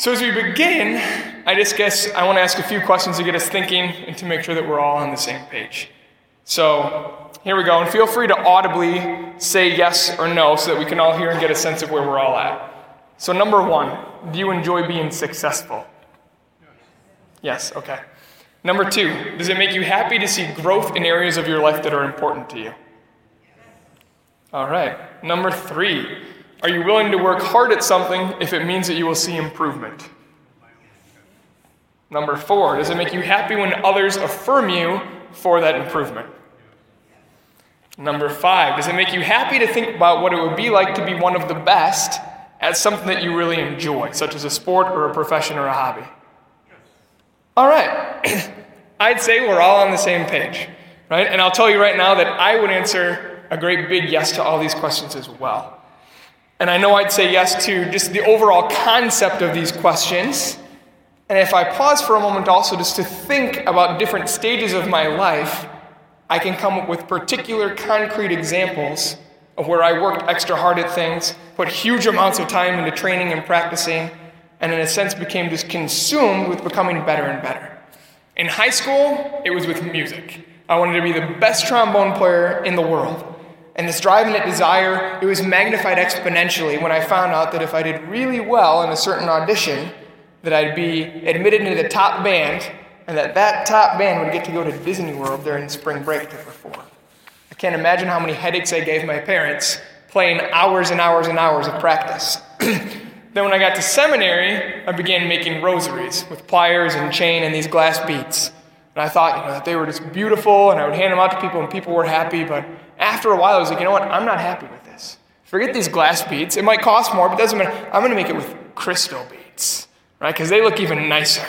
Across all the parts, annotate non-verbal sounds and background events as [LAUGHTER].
So, as we begin, I just guess I want to ask a few questions to get us thinking and to make sure that we're all on the same page. So, here we go. And feel free to audibly say yes or no so that we can all hear and get a sense of where we're all at. So, number one, do you enjoy being successful? Yes, okay. Number two, does it make you happy to see growth in areas of your life that are important to you? All right. Number three, are you willing to work hard at something if it means that you will see improvement? Number four, does it make you happy when others affirm you for that improvement? Number five, does it make you happy to think about what it would be like to be one of the best at something that you really enjoy, such as a sport or a profession or a hobby? All right. [CLEARS THROAT] I'd say we're all on the same page, right? And I'll tell you right now that I would answer a great big yes to all these questions as well. And I know I'd say yes to just the overall concept of these questions. And if I pause for a moment also just to think about different stages of my life, I can come up with particular concrete examples of where I worked extra hard at things, put huge amounts of time into training and practicing, and in a sense became just consumed with becoming better and better. In high school, it was with music. I wanted to be the best trombone player in the world. And this drive and that desire, it was magnified exponentially when I found out that if I did really well in a certain audition, that I'd be admitted into the top band, and that that top band would get to go to Disney World during spring break to perform. I can't imagine how many headaches I gave my parents playing hours and hours and hours of practice. [CLEARS THROAT] then when I got to seminary, I began making rosaries with pliers and chain and these glass beads. And I thought, you know, that they were just beautiful, and I would hand them out to people, and people were happy, but after a while, I was like, you know what? I'm not happy with this. Forget these glass beads. It might cost more, but it doesn't matter. I'm going to make it with crystal beads, right? Because they look even nicer.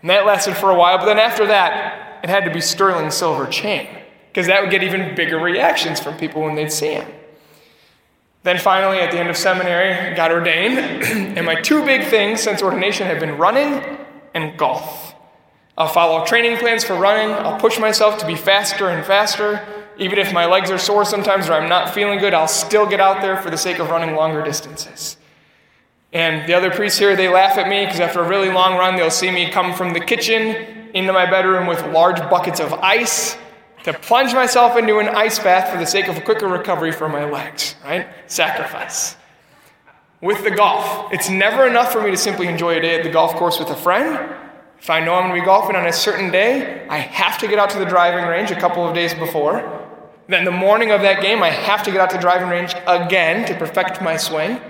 And that lasted for a while, but then after that, it had to be sterling silver chain, because that would get even bigger reactions from people when they'd see them. Then finally, at the end of seminary, I got ordained, [CLEARS THROAT] and my two big things since ordination have been running and golf. I'll follow training plans for running, I'll push myself to be faster and faster, even if my legs are sore sometimes or I'm not feeling good, I'll still get out there for the sake of running longer distances. And the other priests here, they laugh at me because after a really long run, they'll see me come from the kitchen into my bedroom with large buckets of ice to plunge myself into an ice bath for the sake of a quicker recovery for my legs, right? Sacrifice. With the golf, it's never enough for me to simply enjoy a day at the golf course with a friend. If I know I'm going to be golfing on a certain day, I have to get out to the driving range a couple of days before. Then the morning of that game, I have to get out to driving range again to perfect my swing.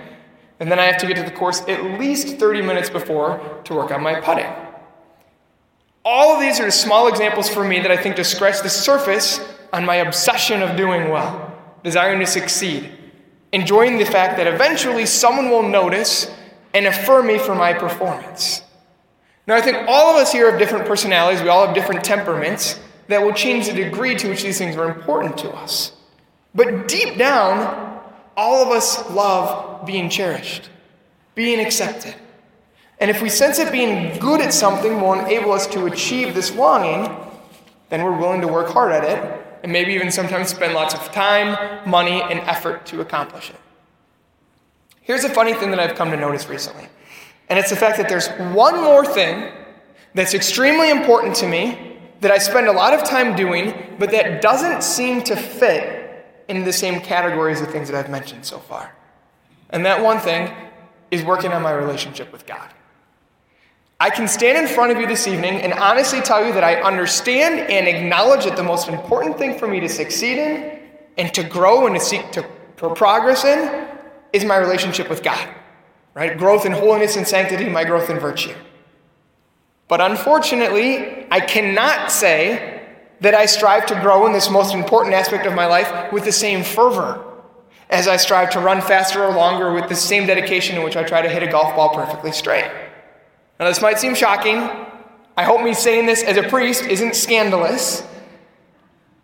And then I have to get to the course at least 30 minutes before to work on my putting. All of these are small examples for me that I think just scratch the surface on my obsession of doing well, desiring to succeed, enjoying the fact that eventually someone will notice and affirm me for my performance. Now, I think all of us here have different personalities, we all have different temperaments that will change the degree to which these things are important to us. But deep down, all of us love being cherished, being accepted. And if we sense that being good at something will enable us to achieve this longing, then we're willing to work hard at it and maybe even sometimes spend lots of time, money, and effort to accomplish it. Here's a funny thing that I've come to notice recently, and it's the fact that there's one more thing that's extremely important to me that I spend a lot of time doing, but that doesn't seem to fit in the same categories of things that I've mentioned so far. And that one thing is working on my relationship with God. I can stand in front of you this evening and honestly tell you that I understand and acknowledge that the most important thing for me to succeed in and to grow and to seek to progress in is my relationship with God. Right? Growth in holiness and sanctity, my growth in virtue. But unfortunately, I cannot say that I strive to grow in this most important aspect of my life with the same fervor as I strive to run faster or longer with the same dedication in which I try to hit a golf ball perfectly straight. Now, this might seem shocking. I hope me saying this as a priest isn't scandalous.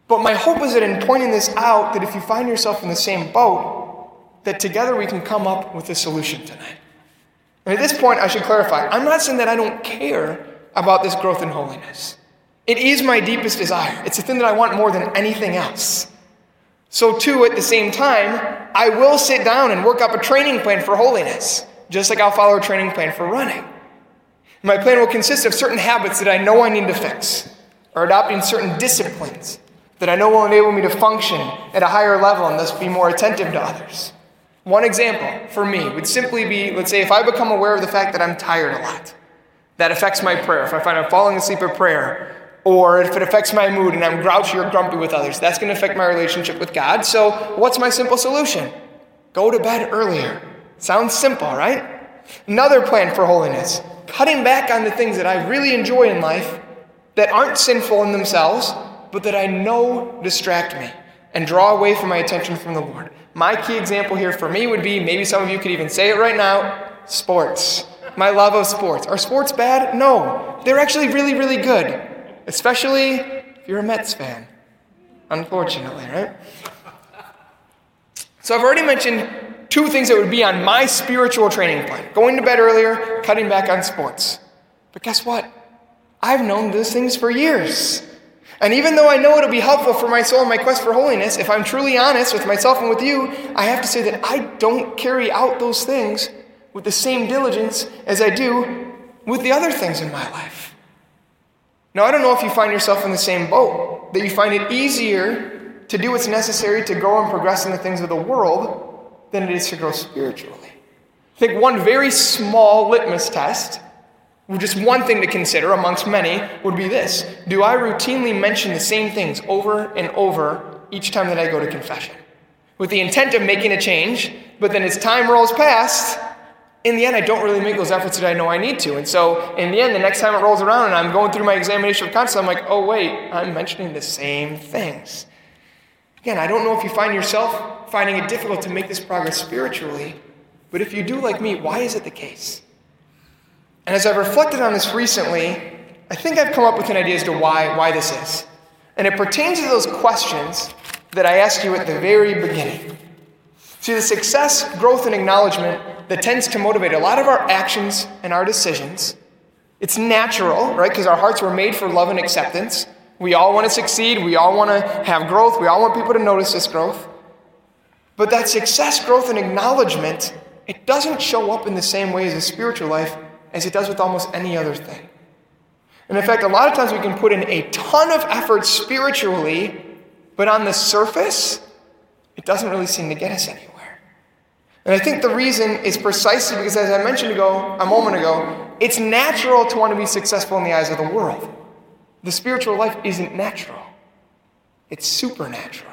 But my hope is that in pointing this out, that if you find yourself in the same boat, that together we can come up with a solution tonight. And at this point, I should clarify I'm not saying that I don't care about this growth in holiness. It is my deepest desire. It's the thing that I want more than anything else. So, too, at the same time, I will sit down and work up a training plan for holiness, just like I'll follow a training plan for running. My plan will consist of certain habits that I know I need to fix, or adopting certain disciplines that I know will enable me to function at a higher level and thus be more attentive to others. One example for me would simply be let's say if I become aware of the fact that I'm tired a lot, that affects my prayer. If I find I'm falling asleep at prayer, or if it affects my mood and I'm grouchy or grumpy with others, that's going to affect my relationship with God. So, what's my simple solution? Go to bed earlier. Sounds simple, right? Another plan for holiness cutting back on the things that I really enjoy in life that aren't sinful in themselves, but that I know distract me and draw away from my attention from the Lord. My key example here for me would be maybe some of you could even say it right now sports. My love of sports. Are sports bad? No. They're actually really, really good, especially if you're a Mets fan. Unfortunately, right? So I've already mentioned two things that would be on my spiritual training plan going to bed earlier, cutting back on sports. But guess what? I've known those things for years. And even though I know it'll be helpful for my soul and my quest for holiness, if I'm truly honest with myself and with you, I have to say that I don't carry out those things with the same diligence as I do with the other things in my life. Now, I don't know if you find yourself in the same boat, that you find it easier to do what's necessary to grow and progress in the things of the world than it is to grow spiritually. I think one very small litmus test, just one thing to consider amongst many, would be this Do I routinely mention the same things over and over each time that I go to confession? With the intent of making a change, but then as time rolls past, in the end, I don't really make those efforts that I know I need to. And so, in the end, the next time it rolls around and I'm going through my examination of conscience, I'm like, oh, wait, I'm mentioning the same things. Again, I don't know if you find yourself finding it difficult to make this progress spiritually. But if you do, like me, why is it the case? And as I've reflected on this recently, I think I've come up with an idea as to why, why this is. And it pertains to those questions that I asked you at the very beginning. See, the success, growth, and acknowledgement that tends to motivate a lot of our actions and our decisions. It's natural, right? Because our hearts were made for love and acceptance. We all want to succeed. We all want to have growth. We all want people to notice this growth. But that success, growth, and acknowledgement, it doesn't show up in the same way as a spiritual life as it does with almost any other thing. And in fact, a lot of times we can put in a ton of effort spiritually, but on the surface, it doesn't really seem to get us anywhere. And I think the reason is precisely because, as I mentioned ago, a moment ago, it's natural to want to be successful in the eyes of the world. The spiritual life isn't natural, it's supernatural.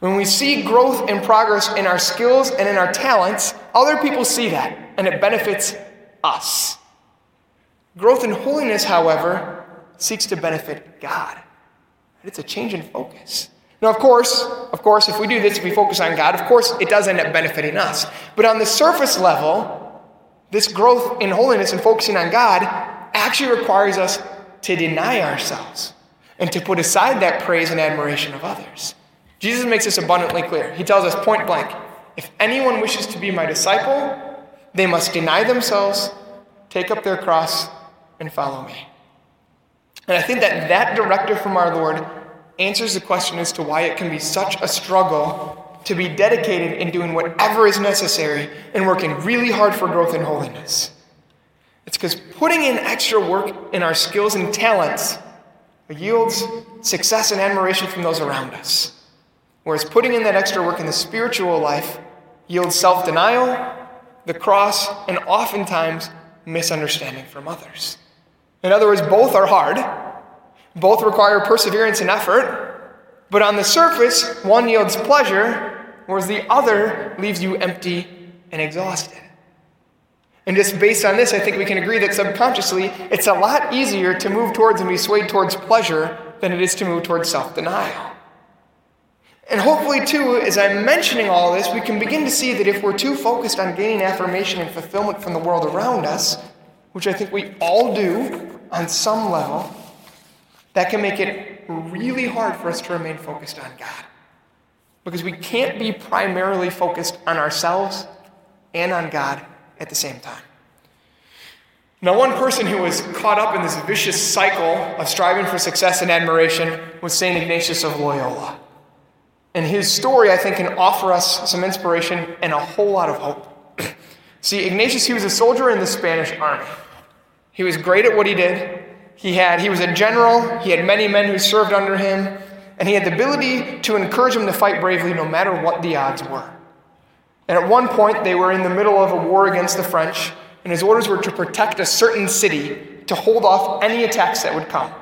When we see growth and progress in our skills and in our talents, other people see that, and it benefits us. Growth in holiness, however, seeks to benefit God. It's a change in focus. Now, of course, of course, if we do this, if we focus on God, of course, it does end up benefiting us. But on the surface level, this growth in holiness and focusing on God actually requires us to deny ourselves and to put aside that praise and admiration of others. Jesus makes this abundantly clear. He tells us point blank if anyone wishes to be my disciple, they must deny themselves, take up their cross, and follow me. And I think that that directive from our Lord answers the question as to why it can be such a struggle to be dedicated in doing whatever is necessary and working really hard for growth and holiness. It's because putting in extra work in our skills and talents yields success and admiration from those around us. Whereas putting in that extra work in the spiritual life yields self denial, the cross, and oftentimes misunderstanding from others. In other words, both are hard, both require perseverance and effort, but on the surface, one yields pleasure, whereas the other leaves you empty and exhausted. And just based on this, I think we can agree that subconsciously, it's a lot easier to move towards and be swayed towards pleasure than it is to move towards self denial. And hopefully, too, as I'm mentioning all this, we can begin to see that if we're too focused on gaining affirmation and fulfillment from the world around us, which I think we all do on some level, that can make it really hard for us to remain focused on God. Because we can't be primarily focused on ourselves and on God at the same time. Now, one person who was caught up in this vicious cycle of striving for success and admiration was St. Ignatius of Loyola. And his story, I think, can offer us some inspiration and a whole lot of hope. [CLEARS THROAT] See, Ignatius, he was a soldier in the Spanish army. He was great at what he did. He, had, he was a general, he had many men who served under him, and he had the ability to encourage them to fight bravely no matter what the odds were. And at one point, they were in the middle of a war against the French, and his orders were to protect a certain city to hold off any attacks that would come.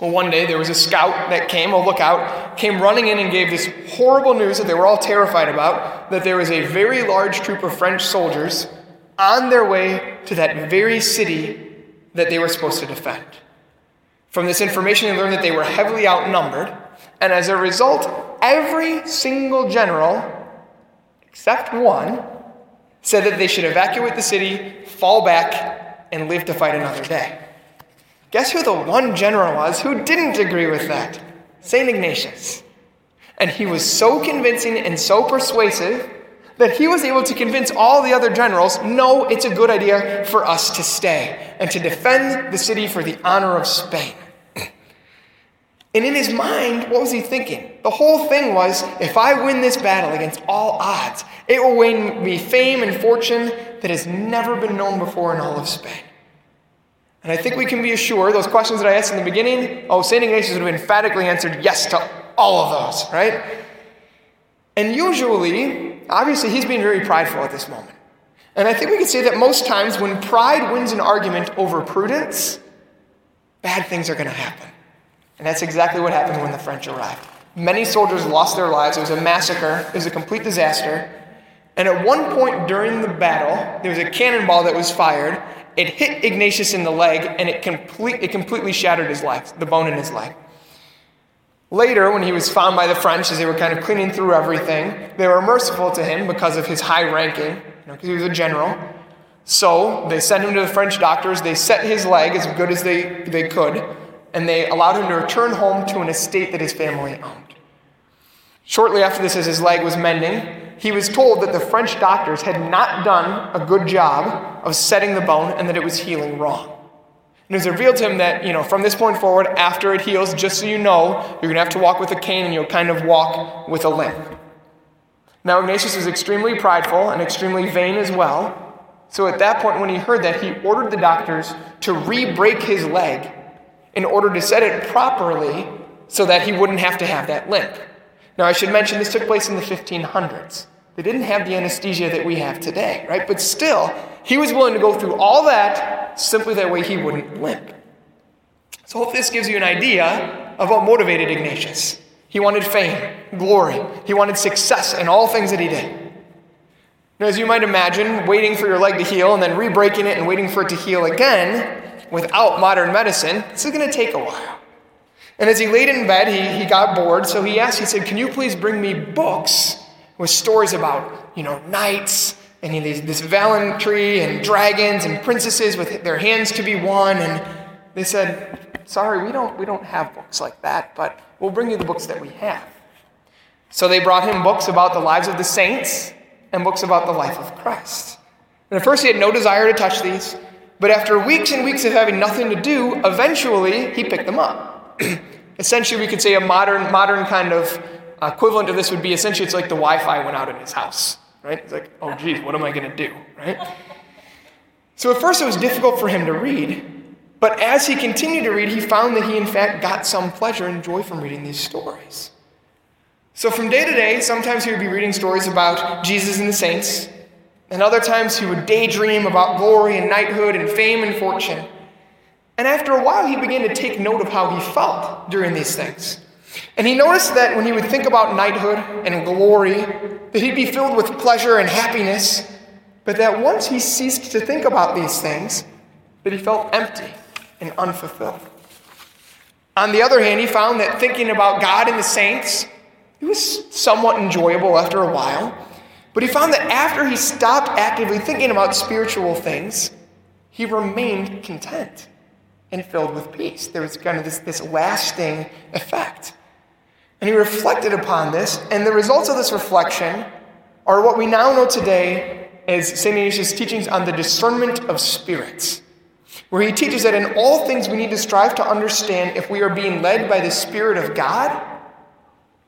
Well, one day there was a scout that came, a lookout, came running in and gave this horrible news that they were all terrified about that there was a very large troop of French soldiers on their way to that very city that they were supposed to defend. From this information, they learned that they were heavily outnumbered, and as a result, every single general, except one, said that they should evacuate the city, fall back, and live to fight another day. Guess who the one general was who didn't agree with that? St. Ignatius. And he was so convincing and so persuasive that he was able to convince all the other generals no, it's a good idea for us to stay and to defend the city for the honor of Spain. [CLEARS THROAT] And in his mind, what was he thinking? The whole thing was if I win this battle against all odds, it will win me fame and fortune that has never been known before in all of Spain. And I think we can be assured those questions that I asked in the beginning, oh, St. Ignatius would have emphatically answered yes to all of those, right? And usually, obviously, he's being very prideful at this moment. And I think we can say that most times when pride wins an argument over prudence, bad things are going to happen. And that's exactly what happened when the French arrived. Many soldiers lost their lives. It was a massacre, it was a complete disaster. And at one point during the battle, there was a cannonball that was fired, it hit Ignatius in the leg and it, complete, it completely shattered his leg, the bone in his leg. Later, when he was found by the French as they were kind of cleaning through everything, they were merciful to him because of his high ranking, because you know, he was a general. So they sent him to the French doctors. They set his leg as good as they, they could, and they allowed him to return home to an estate that his family owned. Shortly after this, as his leg was mending, he was told that the French doctors had not done a good job of setting the bone and that it was healing wrong. And it was revealed to him that, you know, from this point forward, after it heals, just so you know, you're going to have to walk with a cane and you'll kind of walk with a limp. Now, Ignatius is extremely prideful and extremely vain as well. So at that point, when he heard that, he ordered the doctors to re break his leg in order to set it properly so that he wouldn't have to have that limp. Now, I should mention this took place in the 1500s. They didn't have the anesthesia that we have today, right? But still, he was willing to go through all that simply that way he wouldn't limp. So, hope this gives you an idea of what motivated Ignatius. He wanted fame, glory, he wanted success in all things that he did. Now, as you might imagine, waiting for your leg to heal and then re breaking it and waiting for it to heal again without modern medicine, this is going to take a while. And as he laid in bed, he, he got bored, so he asked, he said, Can you please bring me books with stories about, you know, knights and you know, this valentry and dragons and princesses with their hands to be won. And they said, sorry, we don't, we don't have books like that, but we'll bring you the books that we have. So they brought him books about the lives of the saints and books about the life of Christ. And at first he had no desire to touch these, but after weeks and weeks of having nothing to do, eventually he picked them up. [CLEARS THROAT] Essentially, we could say a modern, modern kind of equivalent of this would be essentially it's like the Wi-Fi went out in his house, right? It's like, oh geez, what am I going to do, right? So at first it was difficult for him to read, but as he continued to read, he found that he in fact got some pleasure and joy from reading these stories. So from day to day, sometimes he would be reading stories about Jesus and the saints, and other times he would daydream about glory and knighthood and fame and fortune. And after a while, he began to take note of how he felt during these things. And he noticed that when he would think about knighthood and glory, that he'd be filled with pleasure and happiness, but that once he ceased to think about these things, that he felt empty and unfulfilled. On the other hand, he found that thinking about God and the saints, it was somewhat enjoyable after a while. But he found that after he stopped actively thinking about spiritual things, he remained content and filled with peace. There was kind of this, this lasting effect. And he reflected upon this, and the results of this reflection are what we now know today as St. Ignatius' teachings on the discernment of spirits, where he teaches that in all things we need to strive to understand if we are being led by the Spirit of God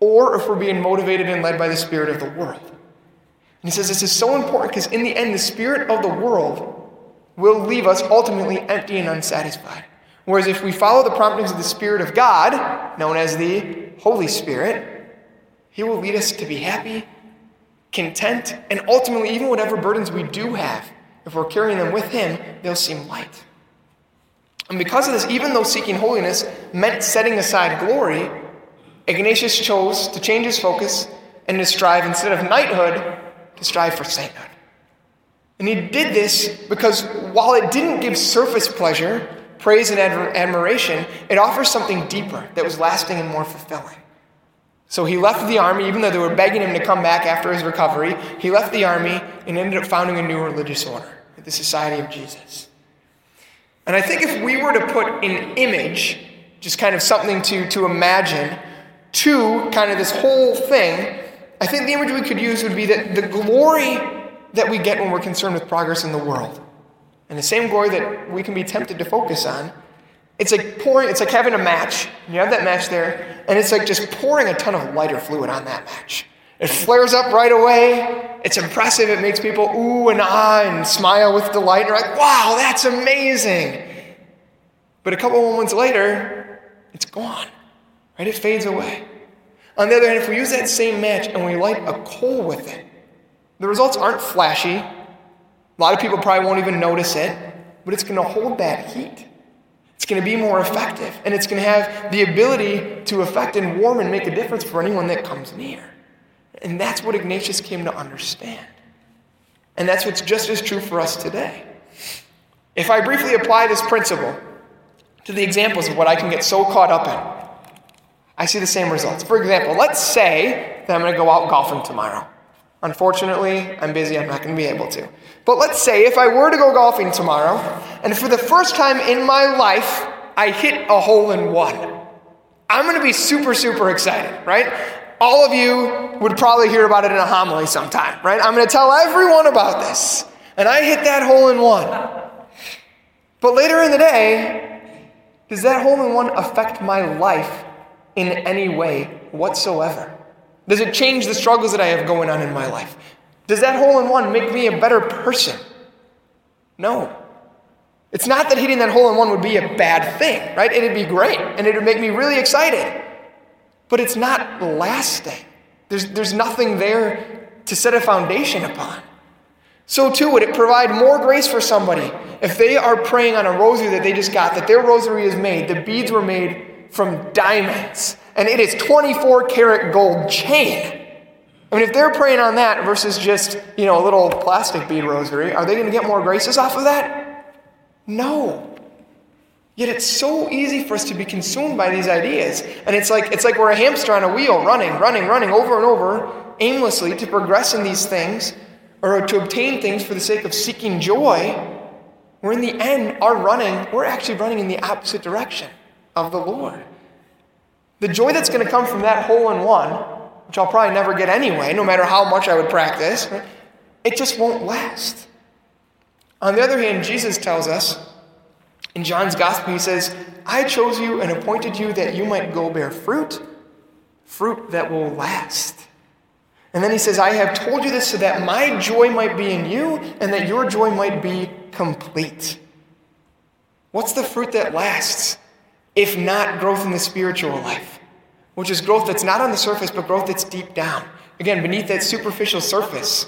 or if we're being motivated and led by the Spirit of the world. And he says this is so important because in the end, the Spirit of the world will leave us ultimately empty and unsatisfied. Whereas if we follow the promptings of the Spirit of God, known as the Holy Spirit, He will lead us to be happy, content, and ultimately, even whatever burdens we do have, if we're carrying them with Him, they'll seem light. And because of this, even though seeking holiness meant setting aside glory, Ignatius chose to change his focus and to strive, instead of knighthood, to strive for sainthood. And he did this because while it didn't give surface pleasure, praise, and admiration, it offers something deeper that was lasting and more fulfilling. So he left the army, even though they were begging him to come back after his recovery. He left the army and ended up founding a new religious order, the Society of Jesus. And I think if we were to put an image, just kind of something to, to imagine, to kind of this whole thing, I think the image we could use would be that the glory that we get when we're concerned with progress in the world, and the same glory that we can be tempted to focus on, it's like pouring, it's like having a match. You have that match there, and it's like just pouring a ton of lighter fluid on that match. It flares up right away. It's impressive. It makes people ooh and ah and smile with delight. And you're like, wow, that's amazing. But a couple moments later, it's gone. Right? It fades away. On the other hand, if we use that same match and we light a coal with it, the results aren't flashy. A lot of people probably won't even notice it, but it's going to hold that heat. It's going to be more effective, and it's going to have the ability to affect and warm and make a difference for anyone that comes near. And that's what Ignatius came to understand. And that's what's just as true for us today. If I briefly apply this principle to the examples of what I can get so caught up in, I see the same results. For example, let's say that I'm going to go out golfing tomorrow. Unfortunately, I'm busy, I'm not going to be able to. But let's say if I were to go golfing tomorrow, and for the first time in my life, I hit a hole in one. I'm going to be super, super excited, right? All of you would probably hear about it in a homily sometime, right? I'm going to tell everyone about this. And I hit that hole in one. But later in the day, does that hole in one affect my life in any way whatsoever? Does it change the struggles that I have going on in my life? Does that hole in one make me a better person? No. It's not that hitting that hole in one would be a bad thing, right? It'd be great and it would make me really excited. But it's not lasting. There's, there's nothing there to set a foundation upon. So, too, would it provide more grace for somebody if they are praying on a rosary that they just got, that their rosary is made, the beads were made from diamonds, and it is 24 karat gold chain. I mean, if they're praying on that versus just, you know, a little plastic bead rosary, are they going to get more graces off of that? No. Yet it's so easy for us to be consumed by these ideas. And it's like it's like we're a hamster on a wheel, running, running, running over and over, aimlessly to progress in these things or to obtain things for the sake of seeking joy. Where in the end, our running, we're actually running in the opposite direction of the Lord. The joy that's going to come from that hole in one, which I'll probably never get anyway, no matter how much I would practice, it just won't last. On the other hand, Jesus tells us in John's Gospel, he says, I chose you and appointed you that you might go bear fruit, fruit that will last. And then he says, I have told you this so that my joy might be in you and that your joy might be complete. What's the fruit that lasts? If not growth in the spiritual life, which is growth that's not on the surface, but growth that's deep down. Again, beneath that superficial surface,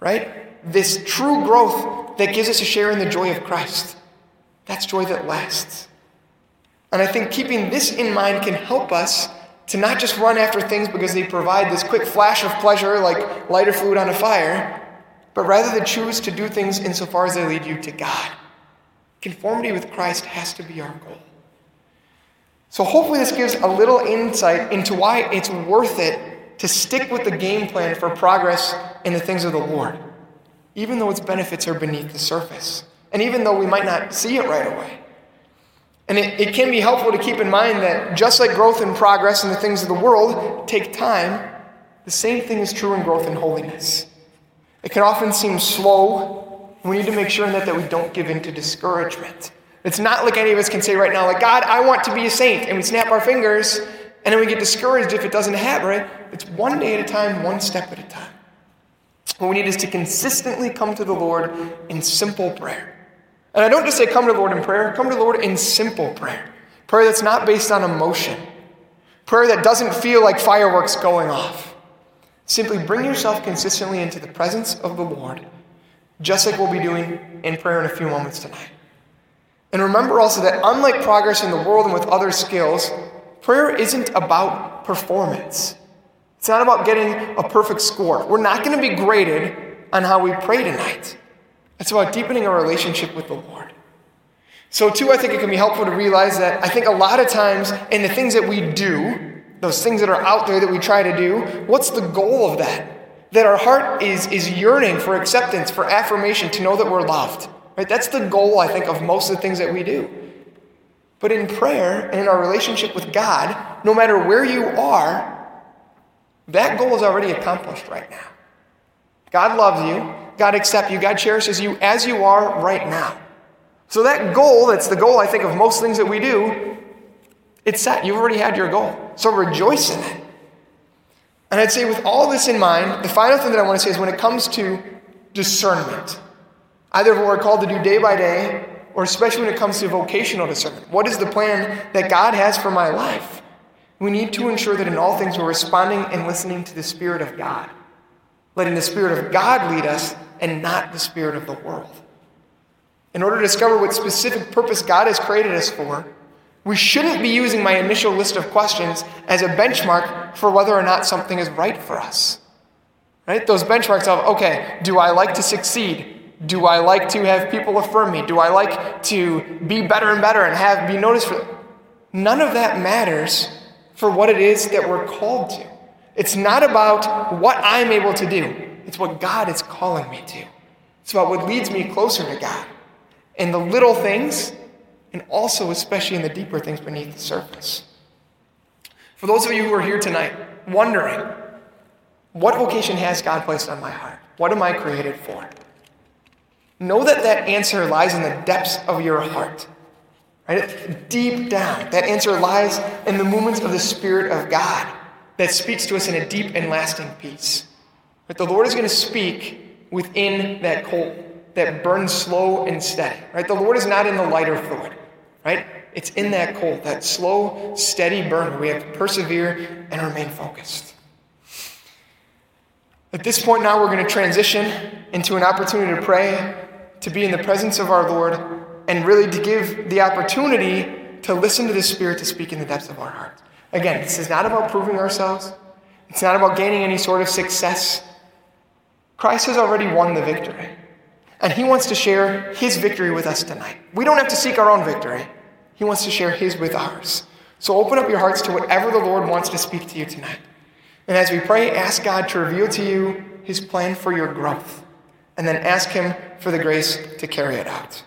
right? This true growth that gives us a share in the joy of Christ. That's joy that lasts. And I think keeping this in mind can help us to not just run after things because they provide this quick flash of pleasure like lighter fluid on a fire, but rather to choose to do things insofar as they lead you to God. Conformity with Christ has to be our goal. So, hopefully, this gives a little insight into why it's worth it to stick with the game plan for progress in the things of the Lord, even though its benefits are beneath the surface, and even though we might not see it right away. And it, it can be helpful to keep in mind that just like growth and progress in the things of the world take time, the same thing is true in growth and holiness. It can often seem slow. And we need to make sure that, that we don't give in to discouragement. It's not like any of us can say right now, like, God, I want to be a saint. And we snap our fingers and then we get discouraged if it doesn't happen, right? It's one day at a time, one step at a time. What we need is to consistently come to the Lord in simple prayer. And I don't just say come to the Lord in prayer, come to the Lord in simple prayer. Prayer that's not based on emotion. Prayer that doesn't feel like fireworks going off. Simply bring yourself consistently into the presence of the Lord, just like we'll be doing in prayer in a few moments tonight. And remember also that unlike progress in the world and with other skills, prayer isn't about performance. It's not about getting a perfect score. We're not going to be graded on how we pray tonight. It's about deepening our relationship with the Lord. So, too, I think it can be helpful to realize that I think a lot of times in the things that we do, those things that are out there that we try to do, what's the goal of that? That our heart is, is yearning for acceptance, for affirmation, to know that we're loved. Right? That's the goal, I think, of most of the things that we do. But in prayer and in our relationship with God, no matter where you are, that goal is already accomplished right now. God loves you. God accepts you. God cherishes you as you are right now. So that goal, that's the goal, I think, of most things that we do, it's set. You've already had your goal. So rejoice in it. And I'd say, with all this in mind, the final thing that I want to say is when it comes to discernment, either what we're called to do day by day, or especially when it comes to vocational discernment. What is the plan that God has for my life? We need to ensure that in all things we're responding and listening to the Spirit of God, letting the Spirit of God lead us and not the Spirit of the world. In order to discover what specific purpose God has created us for, we shouldn't be using my initial list of questions as a benchmark for whether or not something is right for us. Right? Those benchmarks of, okay, do I like to succeed? Do I like to have people affirm me? Do I like to be better and better and have be noticed for none of that matters for what it is that we're called to. It's not about what I'm able to do. It's what God is calling me to. It's about what leads me closer to God. In the little things, and also especially in the deeper things beneath the surface. For those of you who are here tonight wondering, what vocation has God placed on my heart? What am I created for? Know that that answer lies in the depths of your heart. Right? Deep down, that answer lies in the movements of the Spirit of God that speaks to us in a deep and lasting peace. But the Lord is going to speak within that coal that burns slow and steady. Right? The Lord is not in the lighter fluid. Right? It's in that coal, that slow, steady burn we have to persevere and remain focused. At this point now, we're going to transition into an opportunity to pray to be in the presence of our Lord, and really to give the opportunity to listen to the Spirit to speak in the depths of our hearts. Again, this is not about proving ourselves, it's not about gaining any sort of success. Christ has already won the victory, and He wants to share His victory with us tonight. We don't have to seek our own victory, He wants to share His with ours. So open up your hearts to whatever the Lord wants to speak to you tonight. And as we pray, ask God to reveal to you His plan for your growth and then ask Him for the grace to carry it out.